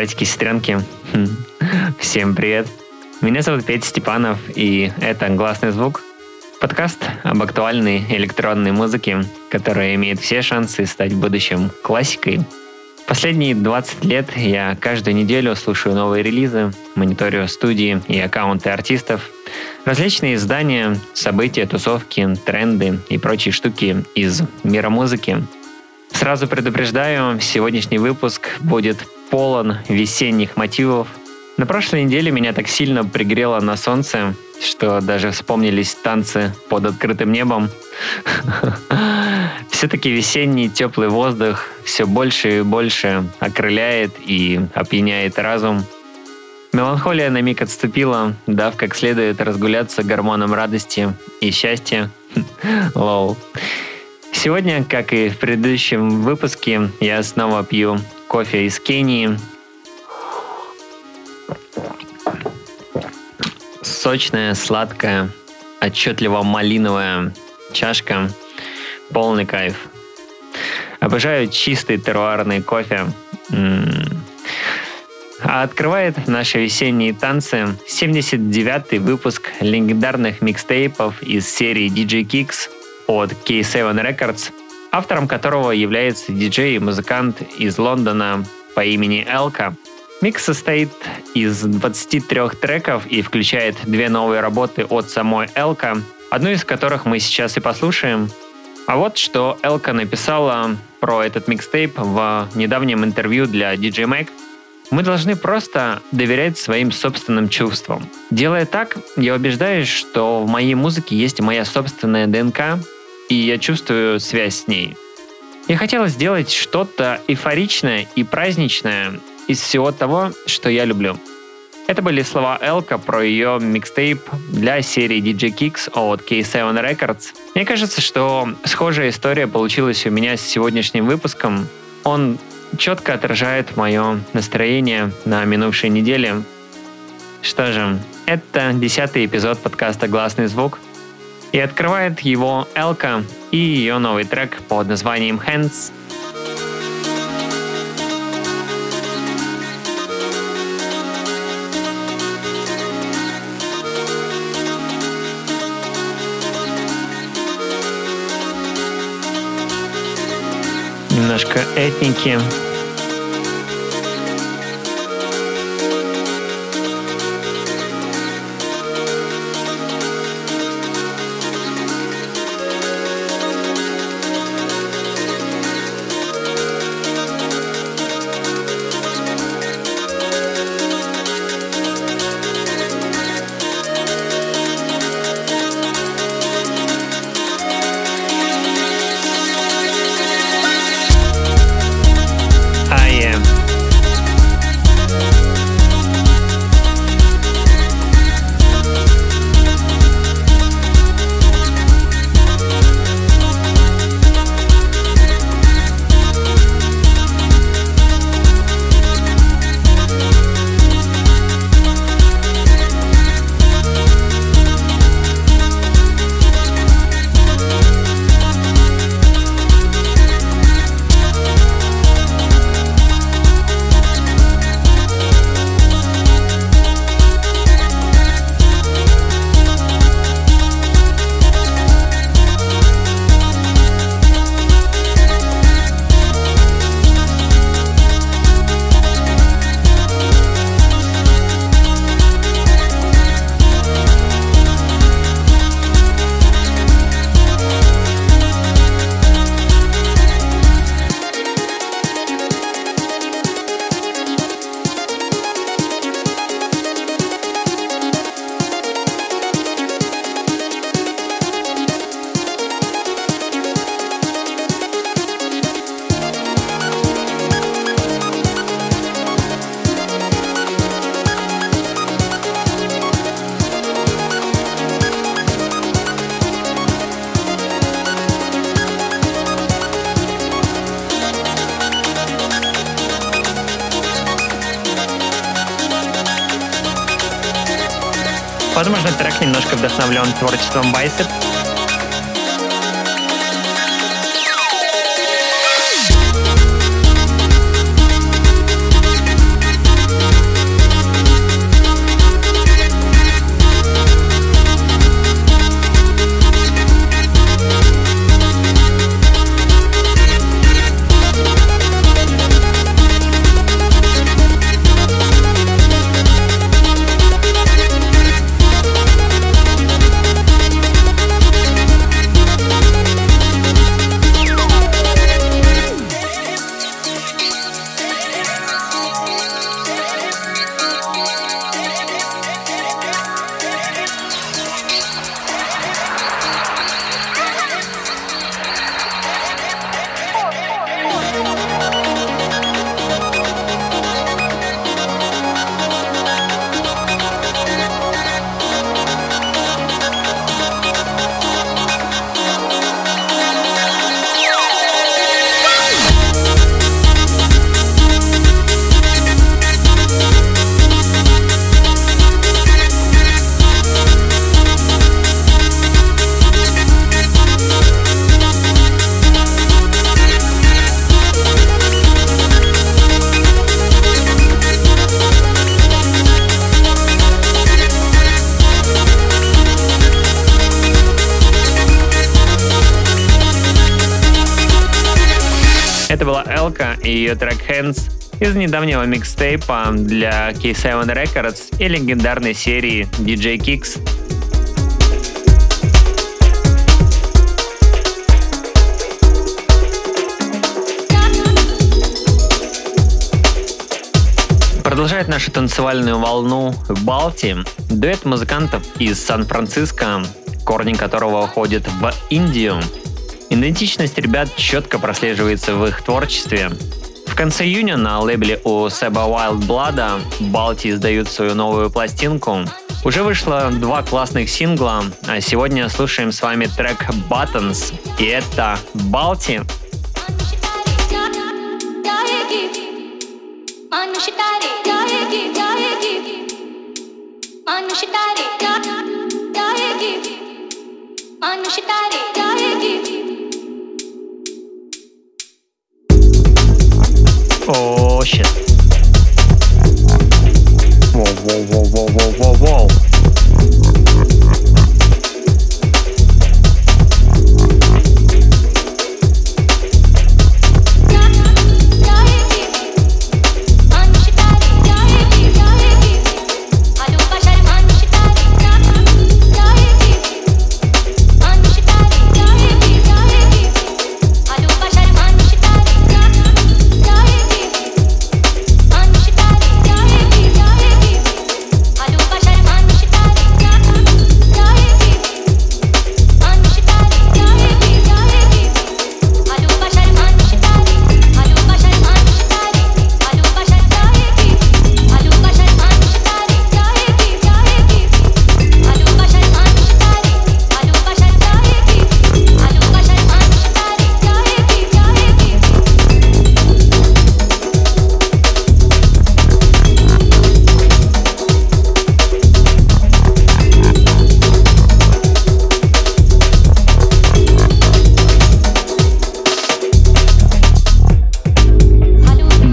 Братики-сестренки, хм. всем привет. Меня зовут Петя Степанов, и это «Гласный звук» — подкаст об актуальной электронной музыке, которая имеет все шансы стать в будущем классикой. Последние 20 лет я каждую неделю слушаю новые релизы, мониторю студии и аккаунты артистов, различные издания, события, тусовки, тренды и прочие штуки из мира музыки. Сразу предупреждаю, сегодняшний выпуск будет полон весенних мотивов. На прошлой неделе меня так сильно пригрело на солнце, что даже вспомнились танцы под открытым небом. Все-таки весенний теплый воздух все больше и больше окрыляет и опьяняет разум. Меланхолия на миг отступила, дав как следует разгуляться гормоном радости и счастья. Лол. Сегодня, как и в предыдущем выпуске, я снова пью кофе из Кении. Сочная, сладкая, отчетливо малиновая чашка. Полный кайф. Обожаю чистый теруарный кофе. А открывает наши весенние танцы 79-й выпуск легендарных микстейпов из серии DJ Kicks от K7 Records – автором которого является диджей и музыкант из Лондона по имени Элка. Микс состоит из 23 треков и включает две новые работы от самой Элка, одну из которых мы сейчас и послушаем. А вот что Элка написала про этот микстейп в недавнем интервью для DJ Mag. Мы должны просто доверять своим собственным чувствам. Делая так, я убеждаюсь, что в моей музыке есть моя собственная ДНК, и я чувствую связь с ней. Я хотела сделать что-то эйфоричное и праздничное из всего того, что я люблю. Это были слова Элка про ее микстейп для серии DJ Kicks от K7 Records. Мне кажется, что схожая история получилась у меня с сегодняшним выпуском. Он четко отражает мое настроение на минувшей неделе. Что же, это десятый эпизод подкаста «Гласный звук», и открывает его Элка и ее новый трек под названием Hands. Немножко этники. Немножко вдохновлен творчеством Bicep, недавнего микстейпа для K7 Records и легендарной серии DJ Kicks. Продолжает нашу танцевальную волну Балти дуэт музыкантов из Сан-Франциско, корни которого уходят в Индию. Идентичность ребят четко прослеживается в их творчестве. Конце июня на лейбле у Seba Wild Blood Балти издают свою новую пластинку. Уже вышло два классных сингла, а сегодня слушаем с вами трек Buttons, и это Балти. Oh shit. Whoa, whoa, whoa, whoa, whoa, whoa, whoa.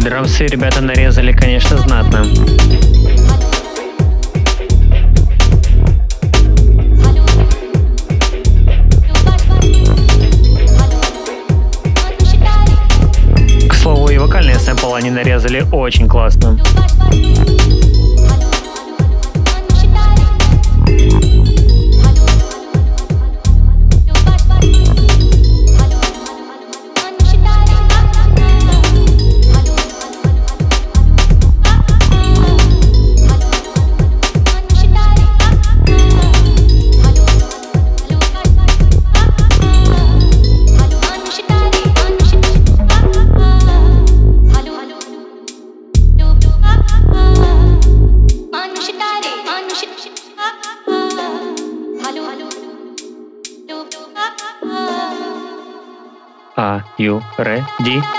Драмсы ребята нарезали, конечно, знатно. К слову, и вокальные сэмпл они нарезали очень классно. रे जी।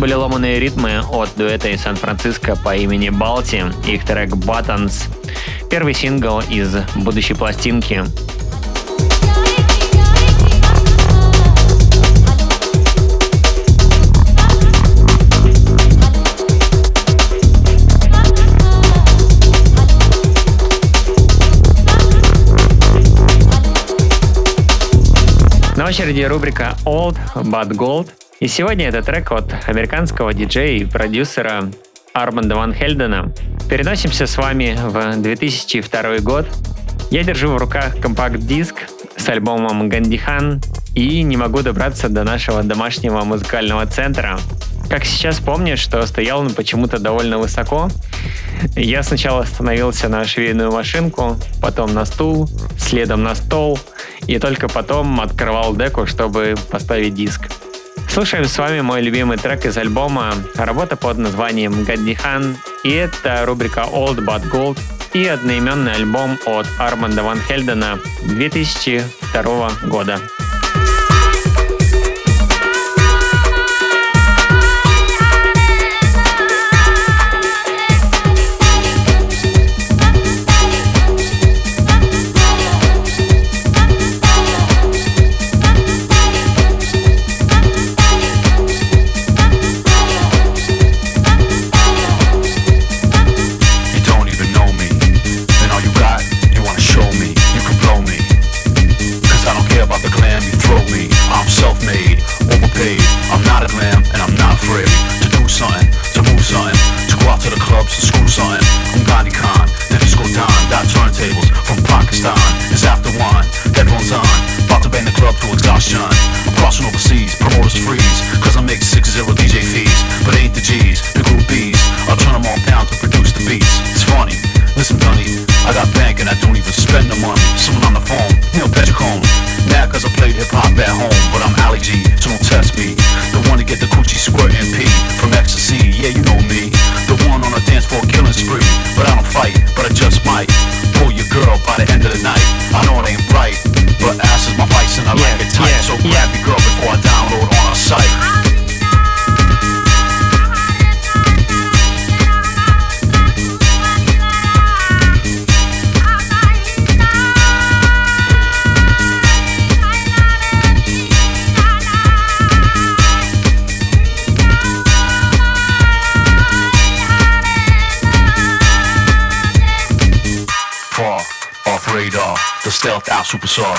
Были ломаные ритмы от дуэта из Сан-Франциско по имени Балти, их трек Buttons, первый сингл из будущей пластинки. На очереди рубрика Old But Gold – и сегодня это трек от американского диджея и продюсера Арманда Ван Хельдена. Переносимся с вами в 2002 год. Я держу в руках компакт-диск с альбомом Гандихан и не могу добраться до нашего домашнего музыкального центра. Как сейчас помню, что стоял он почему-то довольно высоко. Я сначала становился на швейную машинку, потом на стул, следом на стол, и только потом открывал деку, чтобы поставить диск. Слушаем с вами мой любимый трек из альбома, работа под названием «Гаддихан», и это рубрика «Old But Gold», и одноименный альбом от Арманда Ван Хельдена 2002 года. to the clubs screw something. I'm Gandhi Khan, the disco don, That turntables from Pakistan. It's after one, headphones on, about to bang the club to exhaustion. I'm crossing overseas, promoters freeze, cause I make six zero DJ fees. But ain't the G's, the groupies, I'll turn them all down to produce the beats. It's funny, listen Dunny, I got bank and I don't even spend the money. Someone on the phone, you know, Petacone. Mad cause I played hip hop at home, but I'm Ali G, so don't test me. The one to get the coochie squirt MP from ecstasy, yeah, you know me going on a dance floor killing spree. But I don't fight, but I just might pull your girl by the end of the night. I know it ain't right, but ass is my vice and I yeah, like it tight. Yeah, so grab yeah. your girl before I download on a site. Superstar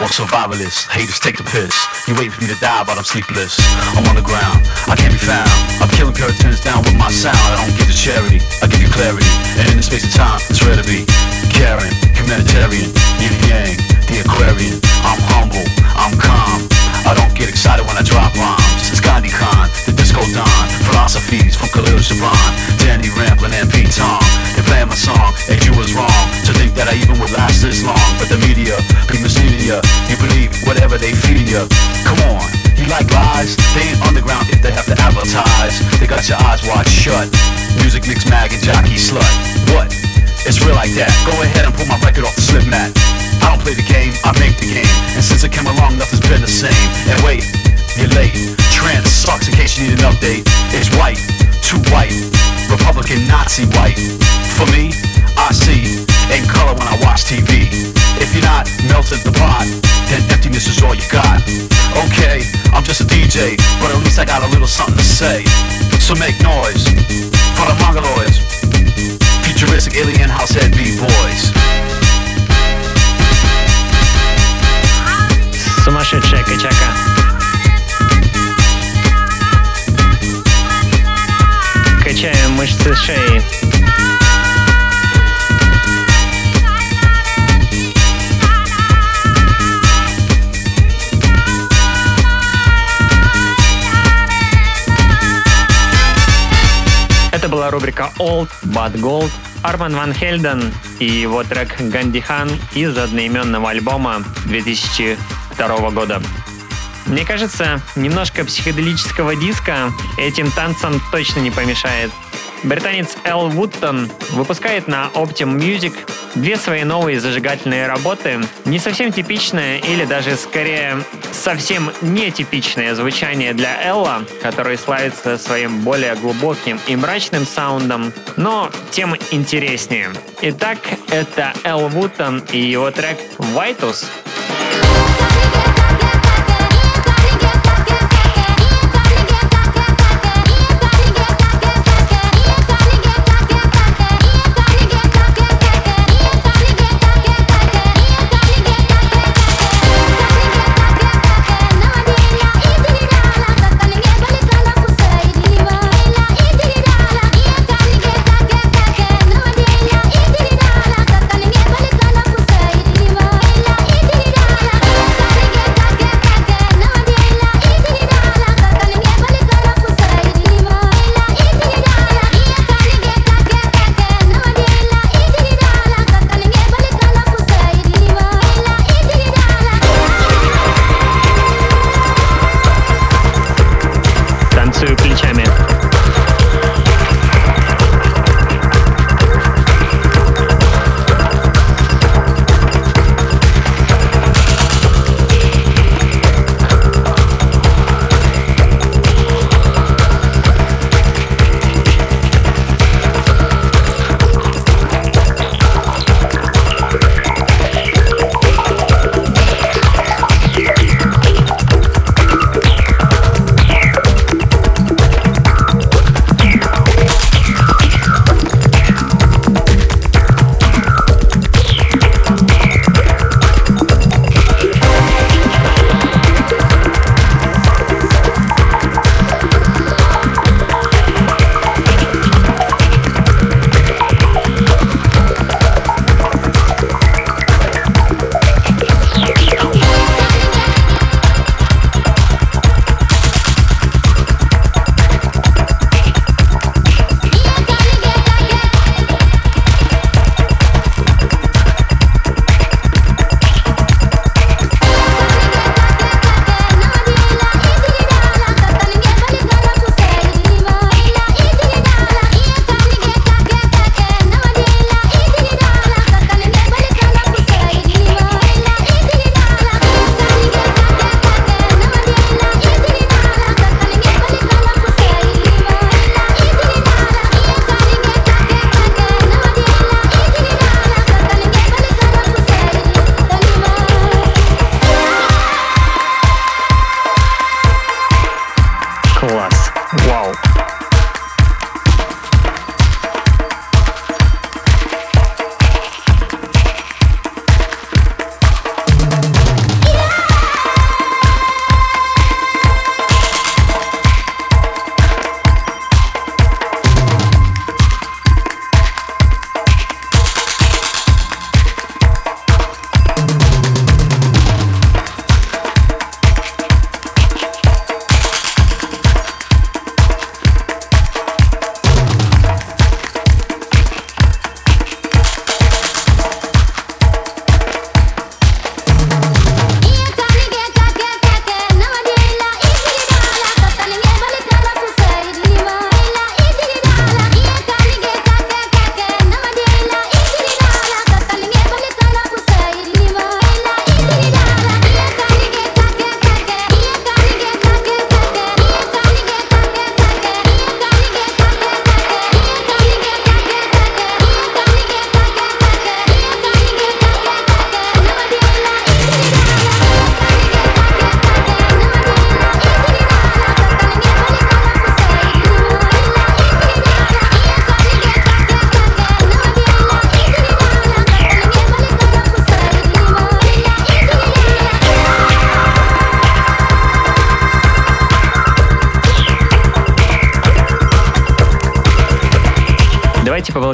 or survivalist. Haters take the piss. You wait for me to die, but I'm sleepless. I'm on the ground, I can't be found. I'm killing puritans down with my sound. I don't give you charity, I give you clarity. And in the space of time, it's rare to be caring, humanitarian, yin yang, the Aquarian. I'm humble, I'm calm. I don't get excited when I drop rhymes. It's Gandhi Khan, the disco don. Philosophies from Khalil Gibran, Danny Ramblin' and Pete Tong. They playing my song, and you was wrong to think that I even would last this long. But the media misleading ya. You believe whatever they feed ya. Come on, you like lies? They ain't underground if they have to advertise. They got your eyes wide shut. Music mix mag and jockey slut. What? It's real like that. Go ahead and pull my record off the slip mat. I don't play the game, I make the game. And since it came along, nothing's been the same. And wait, you're late. Trans sucks in case you need an update. It's white, too white. Republican Nazi white. For me, I see in color when I watch TV. If you're not melted the pot, then emptiness is all you got. Okay, I'm just a DJ, but at least I got a little something to say. So make noise for the mongoloids, futuristic alien house head b-boys. Сумасшедшая качака. Качаем мышцы шеи. Это была рубрика Old But Gold. Арман Ван Хельден и его трек «Гандихан» из одноименного альбома 2002 года. Мне кажется, немножко психоделического диска этим танцам точно не помешает. Британец Эл Вудтон выпускает на Optim Music две свои новые зажигательные работы, не совсем типичное или даже скорее совсем нетипичное звучание для Элла, который славится своим более глубоким и мрачным саундом, но тем интереснее. Итак, это Эл Вудтон и его трек «Vitus». композицию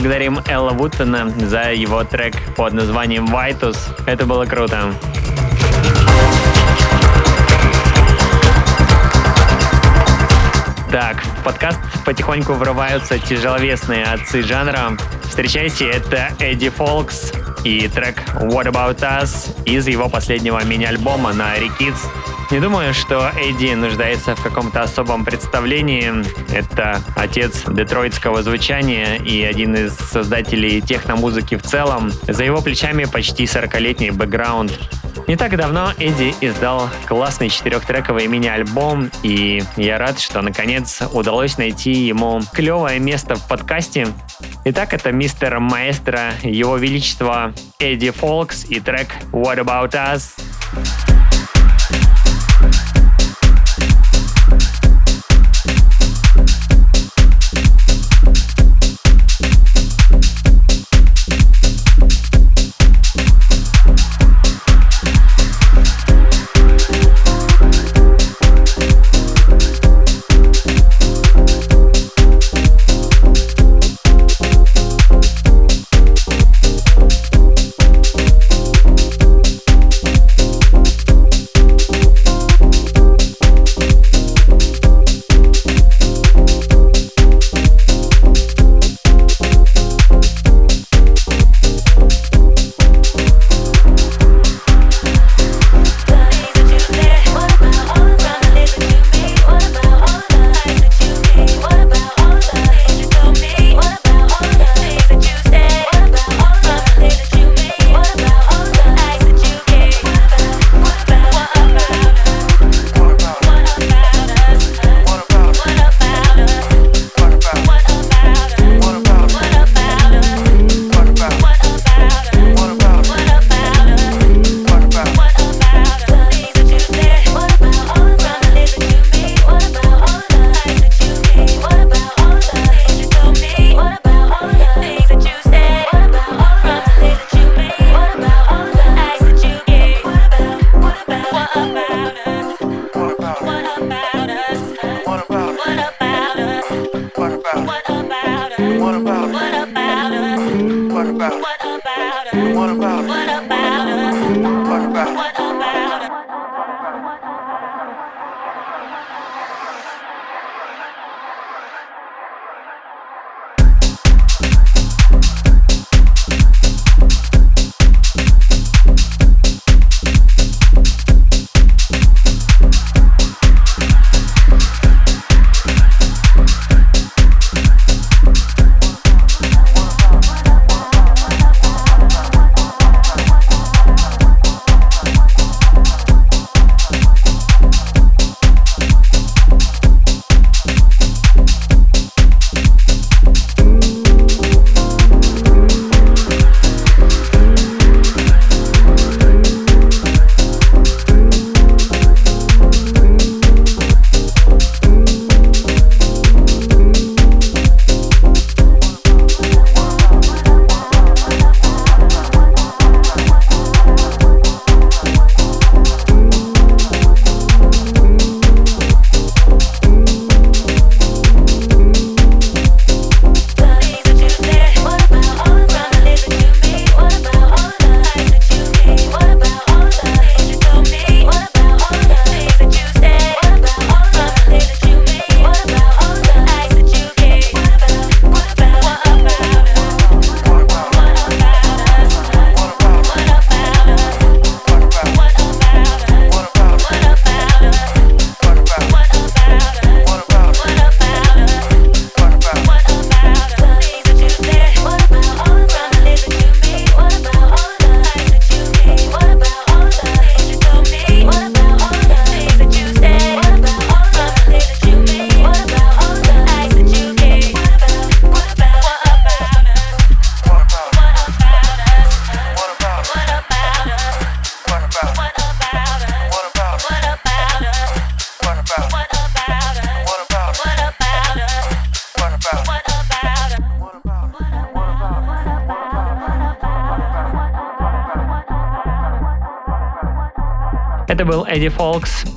поблагодарим Элла Вуттона за его трек под названием «Vitus». Это было круто. Так, в подкаст потихоньку врываются тяжеловесные отцы жанра. Встречайте, это Эдди Фолкс и трек What About Us из его последнего мини-альбома на Rekids. Не думаю, что Эдди нуждается в каком-то особом представлении. Это отец детройтского звучания и один из создателей техномузыки в целом. За его плечами почти 40-летний бэкграунд. Не так давно Эдди издал классный четырехтрековый мини-альбом, и я рад, что наконец удалось найти ему клевое место в подкасте. Итак, это мистер Маэстро, его величество Эдди Фолкс и трек What About Us?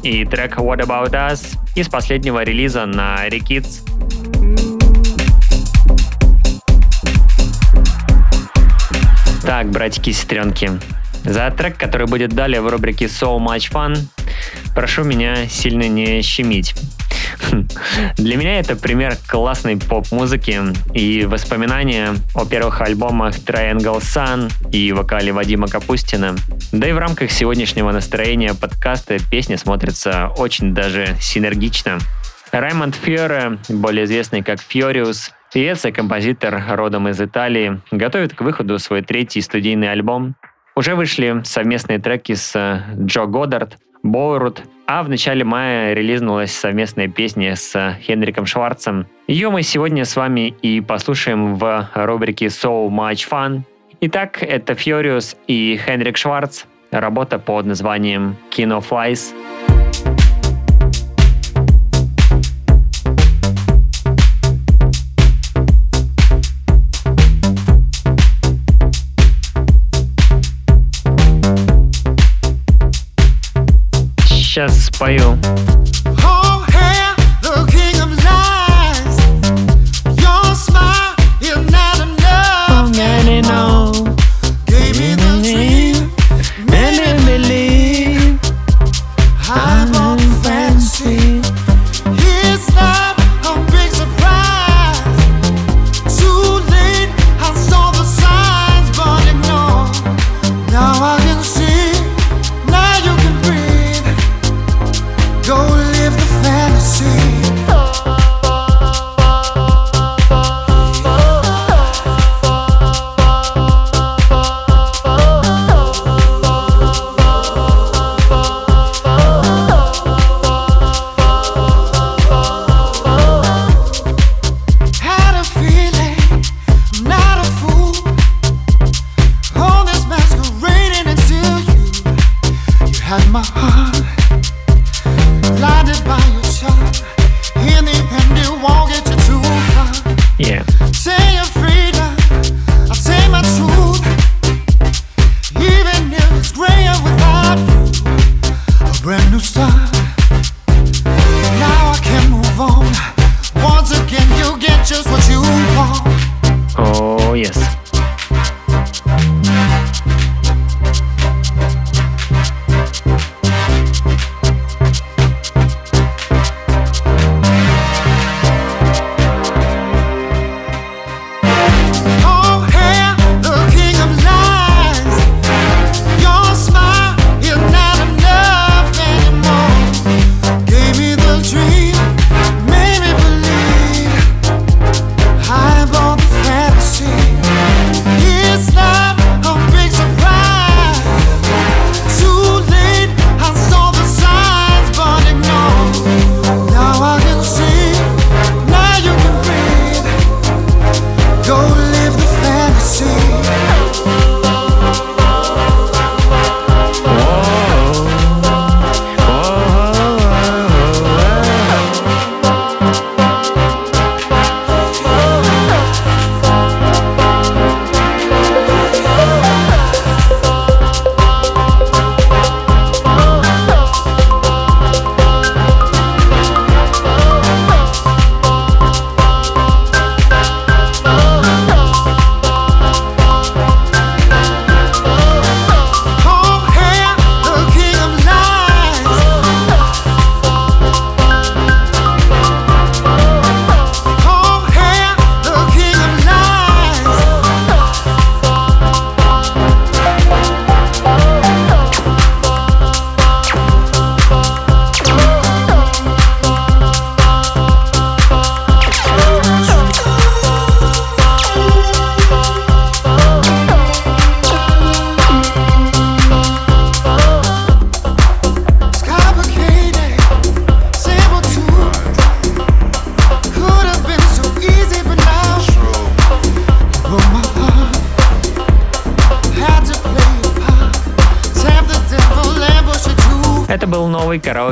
И трек What About Us из последнего релиза на Rekids. Так, братики и сестренки, за трек, который будет далее в рубрике So Much Fun, прошу меня сильно не щемить. Для меня это пример классной поп-музыки и воспоминания о первых альбомах Triangle Sun и вокале Вадима Капустина. Да и в рамках сегодняшнего настроения подкаста песня смотрится очень даже синергично. Раймонд Фьоре, более известный как Фьориус, певец и композитор родом из Италии, готовит к выходу свой третий студийный альбом. Уже вышли совместные треки с э, Джо Годдард, Боурут, а в начале мая релизнулась совместная песня с Хенриком Шварцем. Ее мы сегодня с вами и послушаем в рубрике So Much Fun. Итак, это Furious и Хенрик Шварц, работа под названием Kino Flies. Сейчас спою.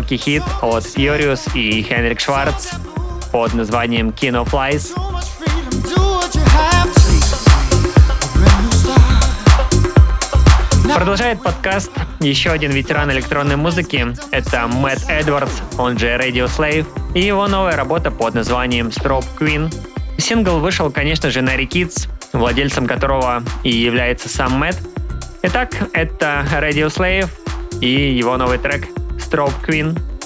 Караоке-хит от Furious и Хенрик Шварц под названием Kino Flies. Продолжает подкаст еще один ветеран электронной музыки. Это Мэтт Эдвардс, он же Radio Slave, и его новая работа под названием Strobe Queen. Сингл вышел, конечно же, на Kids, владельцем которого и является сам Мэтт. Итак, это Radio Slave и его новый трек Strobe Queen –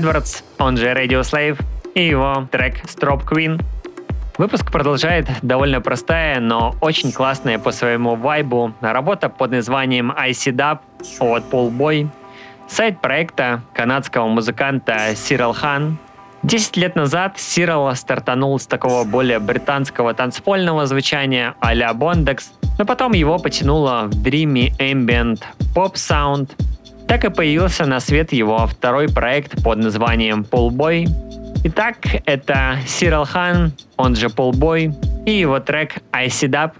Эдвардс, он же Radio Slave, и его трек Strobe Queen. Выпуск продолжает довольно простая, но очень классная по своему вайбу работа под названием IC Dub от Paul Boy. Сайт проекта канадского музыканта Сирал Хан. Десять лет назад Сирал стартанул с такого более британского танцпольного звучания а-ля Bondex, но потом его потянуло в Dreamy Ambient Sound – так и появился на свет его второй проект под названием Полбой. Итак, это Сирал Хан, он же Полбой, и его трек I Sit Up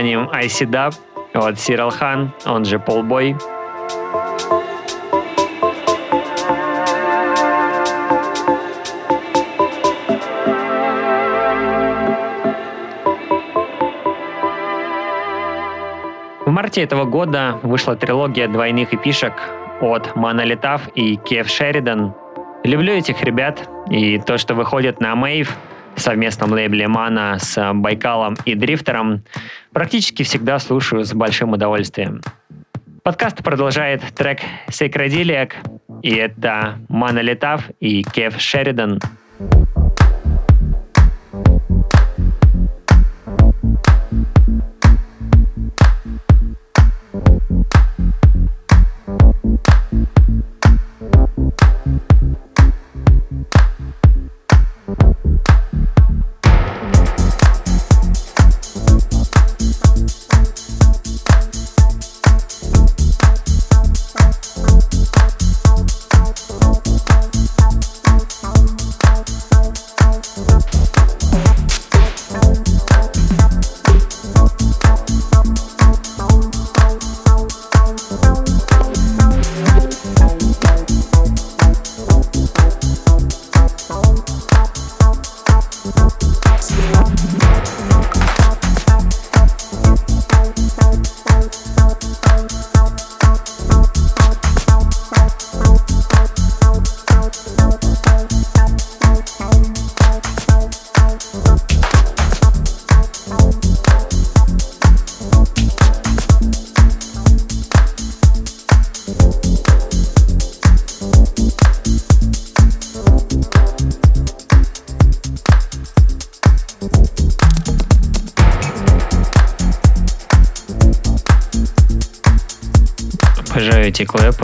названием Icy Dub от Сирал Хан, он же Полбой. В марте этого года вышла трилогия двойных эпишек от Монолитав и Кев Шеридан. Люблю этих ребят, и то, что выходит на Мейв, совместном лейбле Мана с Байкалом и Дрифтером, практически всегда слушаю с большим удовольствием. Подкаст продолжает трек Секрадилиак, и это Мана Летав и Кев Шеридан. Обожаю эти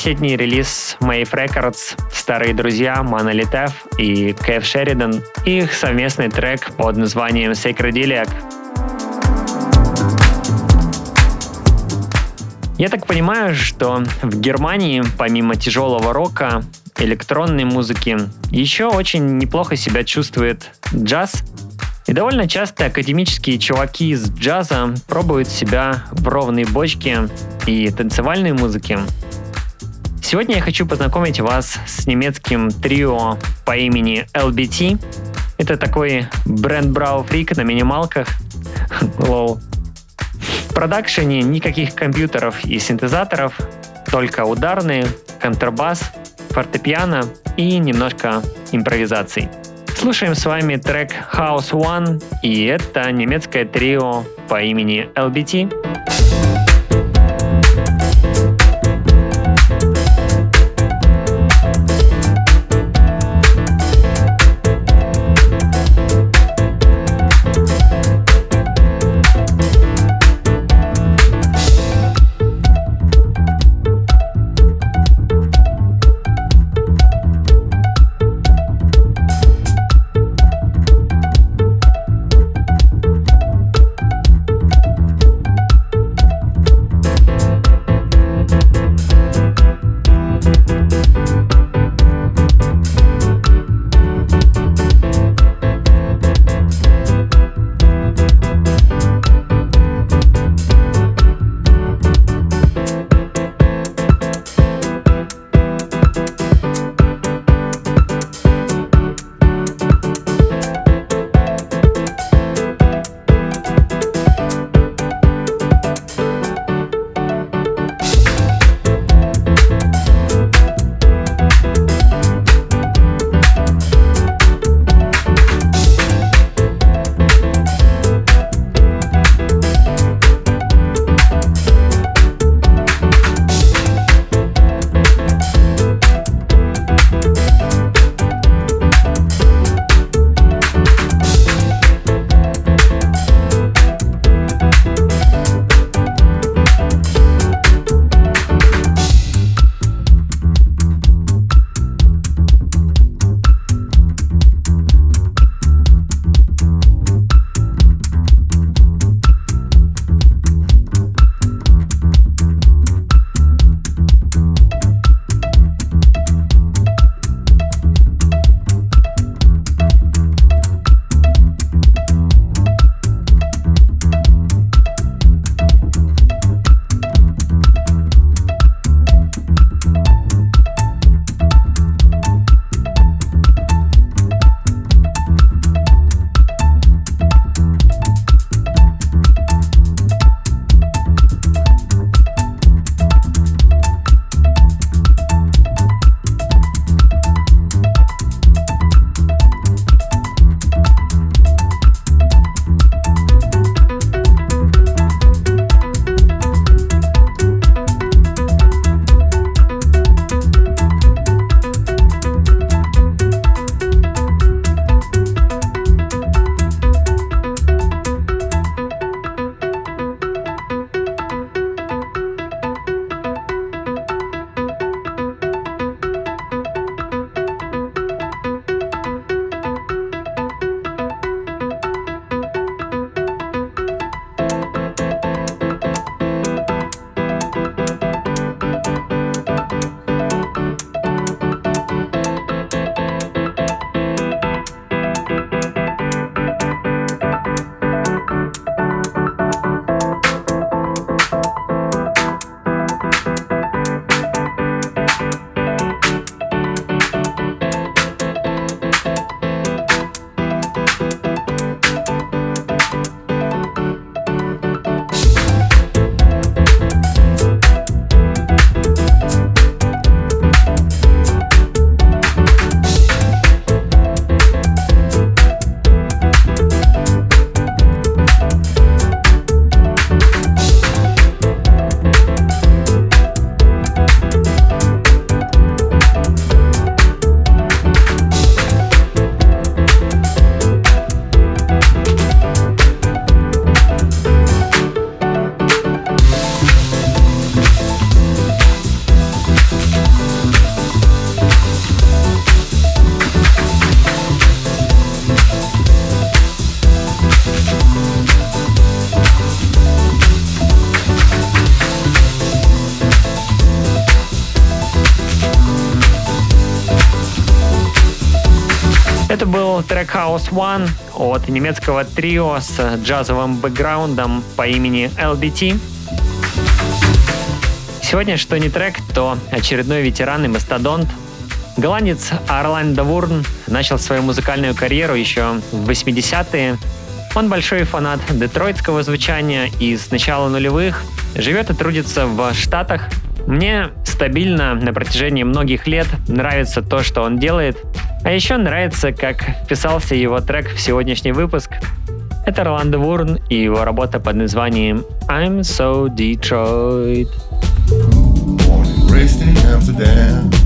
последний релиз Mave Records, старые друзья Monolith и Кэв Шеридан, их совместный трек под названием Sacred Iliac. Я так понимаю, что в Германии, помимо тяжелого рока, электронной музыки, еще очень неплохо себя чувствует джаз. И довольно часто академические чуваки из джаза пробуют себя в ровной бочке и танцевальной музыке. Сегодня я хочу познакомить вас с немецким трио по имени LBT. Это такой бренд Брау Фрик на минималках. Лол. В продакшене никаких компьютеров и синтезаторов, только ударные, контрабас, фортепиано и немножко импровизаций. Слушаем с вами трек House One, и это немецкое трио по имени LBT. House One от немецкого трио с джазовым бэкграундом по имени LBT. Сегодня что не трек, то очередной ветеран и мастодонт. Голландец Орландо Вурн начал свою музыкальную карьеру еще в 80-е. Он большой фанат детройтского звучания и с начала нулевых живет и трудится в Штатах. Мне стабильно на протяжении многих лет нравится то, что он делает. А еще нравится, как вписался его трек в сегодняшний выпуск. Это Роландо Вурн и его работа под названием I'm So Detroit. Amsterdam.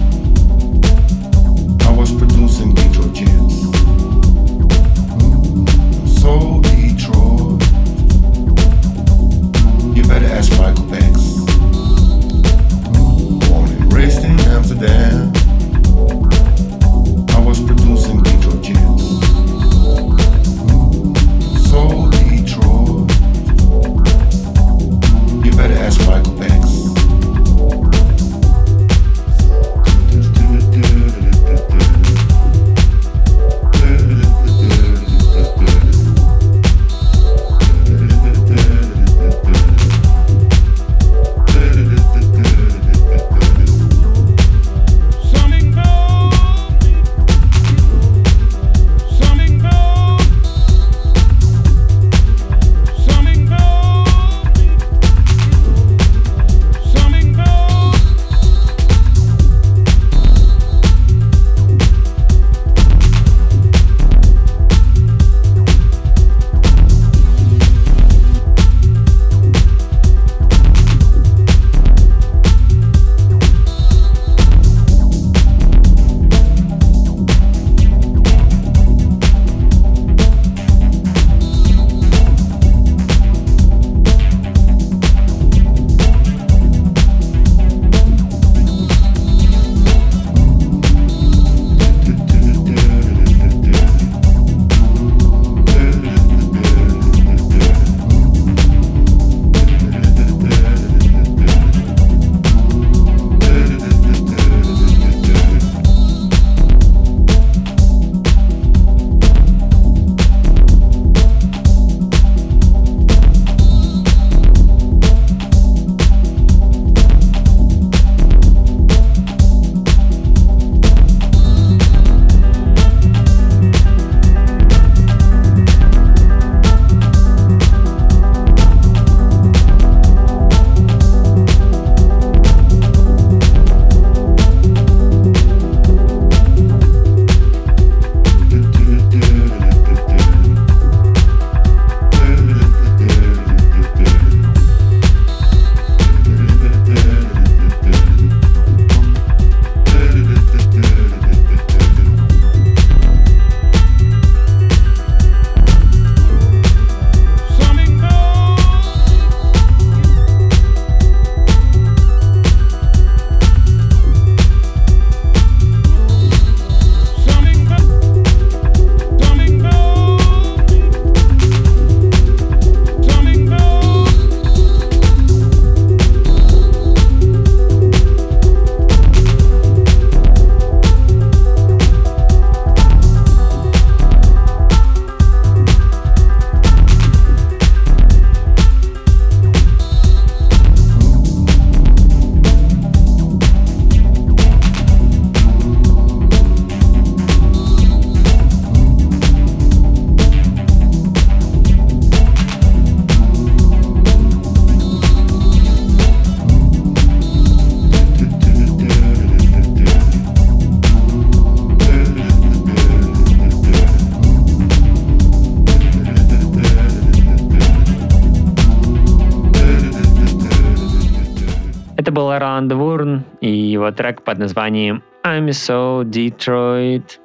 Его трек под названием I'm So Detroit.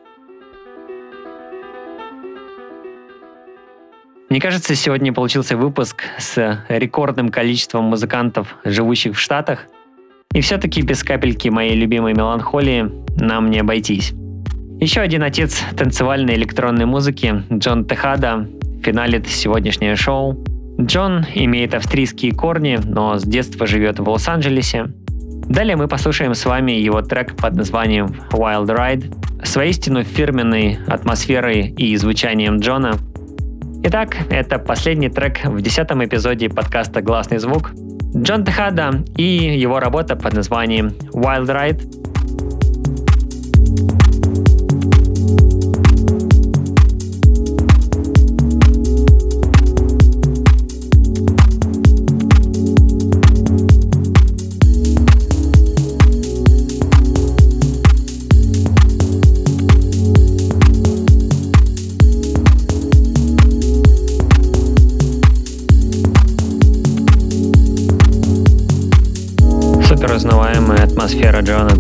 Мне кажется, сегодня получился выпуск с рекордным количеством музыкантов, живущих в Штатах. И все-таки без капельки моей любимой меланхолии нам не обойтись. Еще один отец танцевальной электронной музыки, Джон Техада, финалит сегодняшнее шоу. Джон имеет австрийские корни, но с детства живет в Лос-Анджелесе. Далее мы послушаем с вами его трек под названием Wild Ride с воистину фирменной атмосферой и звучанием Джона. Итак, это последний трек в десятом эпизоде подкаста «Гласный звук». Джон Техада и его работа под названием Wild Ride атмосфера Джона Техада.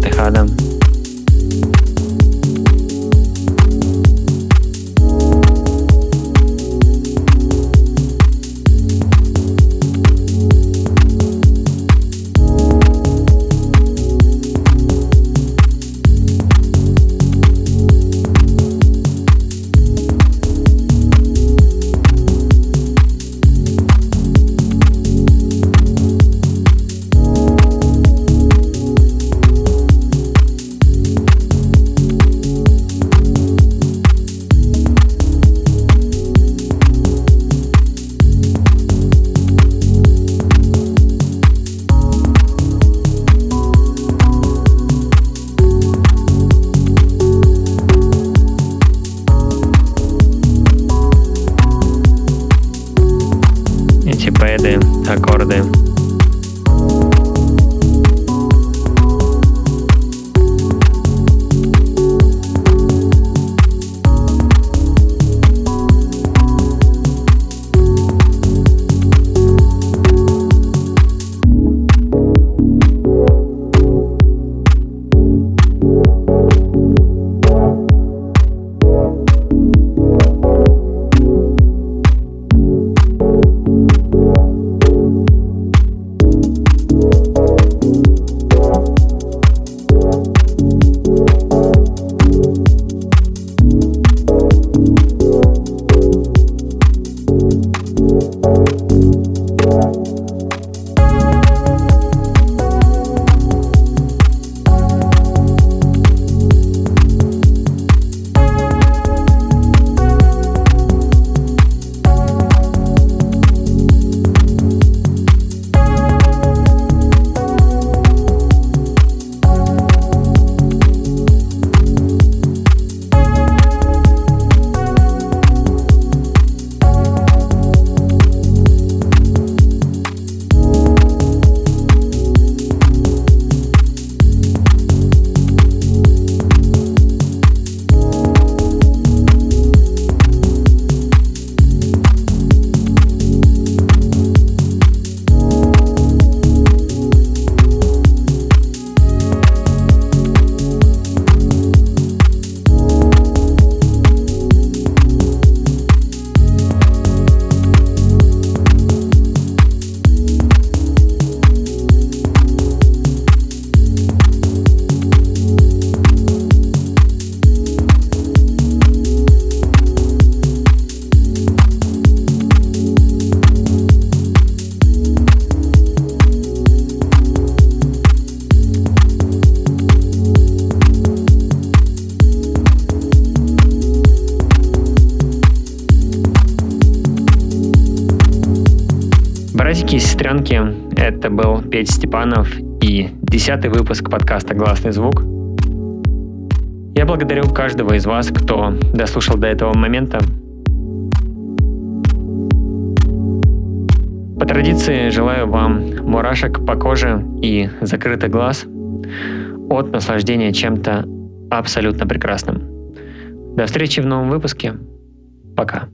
Это был Петь Степанов и десятый выпуск подкаста «Гласный звук». Я благодарю каждого из вас, кто дослушал до этого момента. По традиции желаю вам мурашек по коже и закрытый глаз от наслаждения чем-то абсолютно прекрасным. До встречи в новом выпуске. Пока.